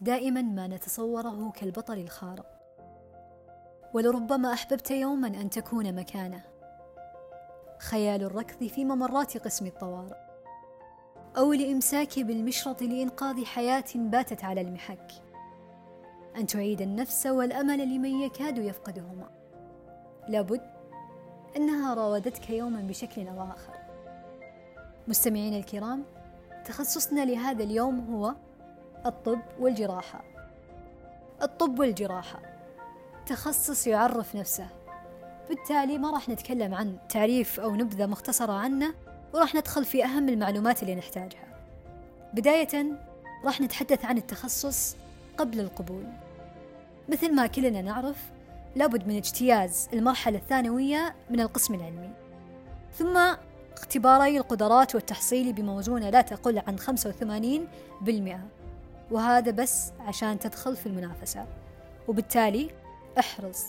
دائما ما نتصوره كالبطل الخارق. ولربما أحببت يوما أن تكون مكانه. خيال الركض في ممرات قسم الطوارئ. أو الإمساك بالمشرط لإنقاذ حياة باتت على المحك. أن تعيد النفس والأمل لمن يكاد يفقدهما. لابد أنها راودتك يوما بشكل أو آخر. مستمعين الكرام تخصصنا لهذا اليوم هو الطب والجراحة. الطب والجراحة. تخصص يعرف نفسه. بالتالي ما راح نتكلم عن تعريف أو نبذة مختصرة عنه وراح ندخل في أهم المعلومات اللي نحتاجها. بداية راح نتحدث عن التخصص قبل القبول. مثل ما كلنا نعرف لابد من اجتياز المرحلة الثانوية من القسم العلمي. ثم اختباري القدرات والتحصيلي بموزونة لا تقل عن 85% وهذا بس عشان تدخل في المنافسة. وبالتالي احرص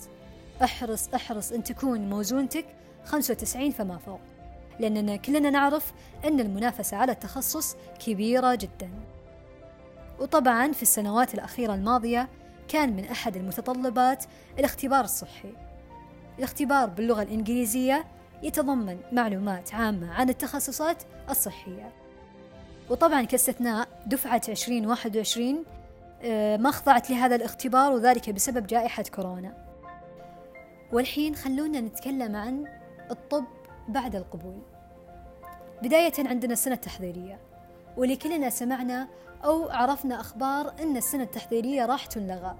احرص احرص إن تكون موزونتك 95 فما فوق. لأننا كلنا نعرف أن المنافسة على التخصص كبيرة جدا. وطبعا في السنوات الأخيرة الماضية كان من أحد المتطلبات الاختبار الصحي. الاختبار باللغة الإنجليزية يتضمن معلومات عامة عن التخصصات الصحية. وطبعا كاستثناء دفعة 2021 آه، ما خضعت لهذا الاختبار وذلك بسبب جائحة كورونا. والحين خلونا نتكلم عن الطب بعد القبول. بداية عندنا السنة التحضيرية واللي كلنا سمعنا أو عرفنا أخبار أن السنة التحضيرية راح تنلغى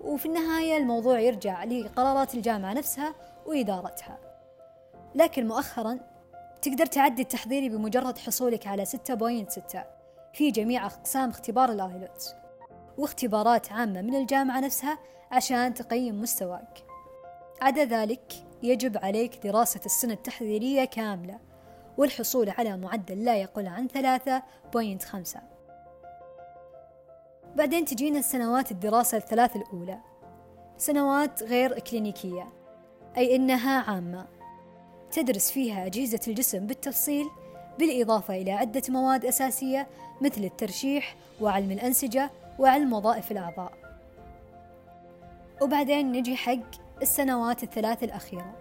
وفي النهاية الموضوع يرجع لقرارات الجامعة نفسها وإدارتها. لكن مؤخرا تقدر تعدي التحضيري بمجرد حصولك على 6.6 في جميع أقسام اختبار الآيلوتس واختبارات عامة من الجامعة نفسها عشان تقيم مستواك. عدا ذلك يجب عليك دراسة السنة التحضيرية كاملة والحصول على معدل لا يقل عن 3.5 بعدين تجينا السنوات الدراسة الثلاث الأولى. سنوات غير إكلينيكية أي إنها عامة. تدرس فيها أجهزة الجسم بالتفصيل بالإضافة إلى عدة مواد أساسية مثل الترشيح وعلم الأنسجة وعلم وظائف الأعضاء. وبعدين نجي حق السنوات الثلاث الأخيرة.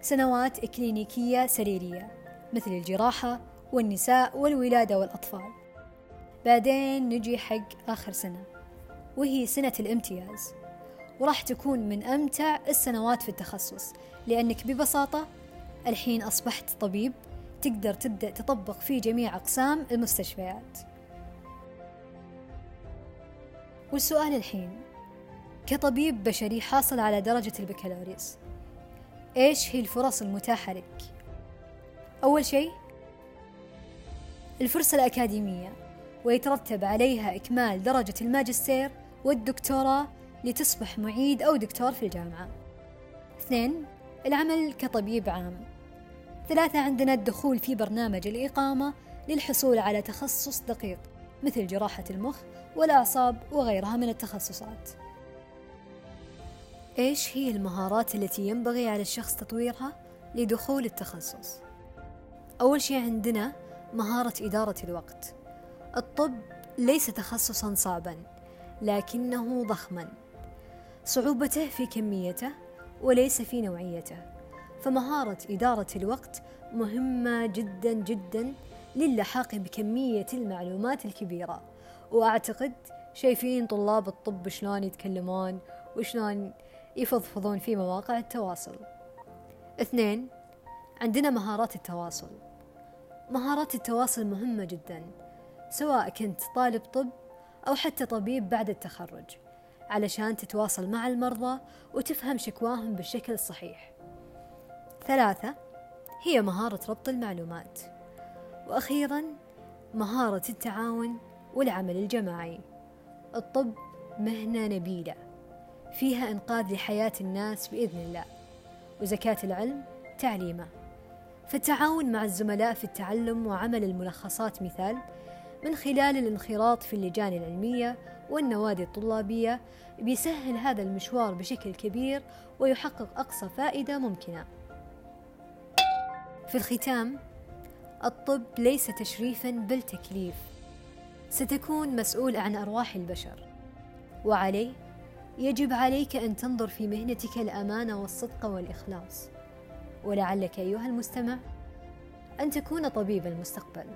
سنوات إكلينيكية سريرية مثل الجراحة والنساء والولادة والأطفال. بعدين نجي حق آخر سنة وهي سنة الامتياز. وراح تكون من أمتع السنوات في التخصص لأنك ببساطة الحين أصبحت طبيب تقدر تبدأ تطبق في جميع أقسام المستشفيات. والسؤال الحين كطبيب بشري حاصل على درجة البكالوريوس إيش هي الفرص المتاحة لك؟ أول شيء الفرصة الأكاديمية ويترتب عليها إكمال درجة الماجستير والدكتوراه لتصبح معيد أو دكتور في الجامعة. اثنين العمل كطبيب عام. ثلاثة عندنا الدخول في برنامج الإقامة للحصول على تخصص دقيق مثل جراحة المخ والأعصاب وغيرها من التخصصات. إيش هي المهارات التي ينبغي على الشخص تطويرها لدخول التخصص؟ أول شيء عندنا مهارة إدارة الوقت. الطب ليس تخصصا صعبا لكنه ضخما. صعوبته في كميته وليس في نوعيته. فمهارة إدارة الوقت مهمة جدا جدا للحاق بكمية المعلومات الكبيرة. وأعتقد شايفين طلاب الطب شلون يتكلمون وشلون يفضفضون في مواقع التواصل. اثنين عندنا مهارات التواصل. مهارات التواصل مهمة جدا سواء كنت طالب طب أو حتى طبيب بعد التخرج علشان تتواصل مع المرضى وتفهم شكواهم بالشكل الصحيح ثلاثة هي مهارة ربط المعلومات وأخيرا مهارة التعاون والعمل الجماعي الطب مهنة نبيلة فيها إنقاذ لحياة الناس بإذن الله وزكاة العلم تعليمة فالتعاون مع الزملاء في التعلم وعمل الملخصات مثال من خلال الانخراط في اللجان العلمية والنوادي الطلابية بيسهل هذا المشوار بشكل كبير ويحقق أقصى فائدة ممكنة. في الختام، الطب ليس تشريفا بل تكليف. ستكون مسؤول عن أرواح البشر، وعليه يجب عليك أن تنظر في مهنتك الامانه والصدق والإخلاص. ولعلك أيها المستمع أن تكون طبيب المستقبل.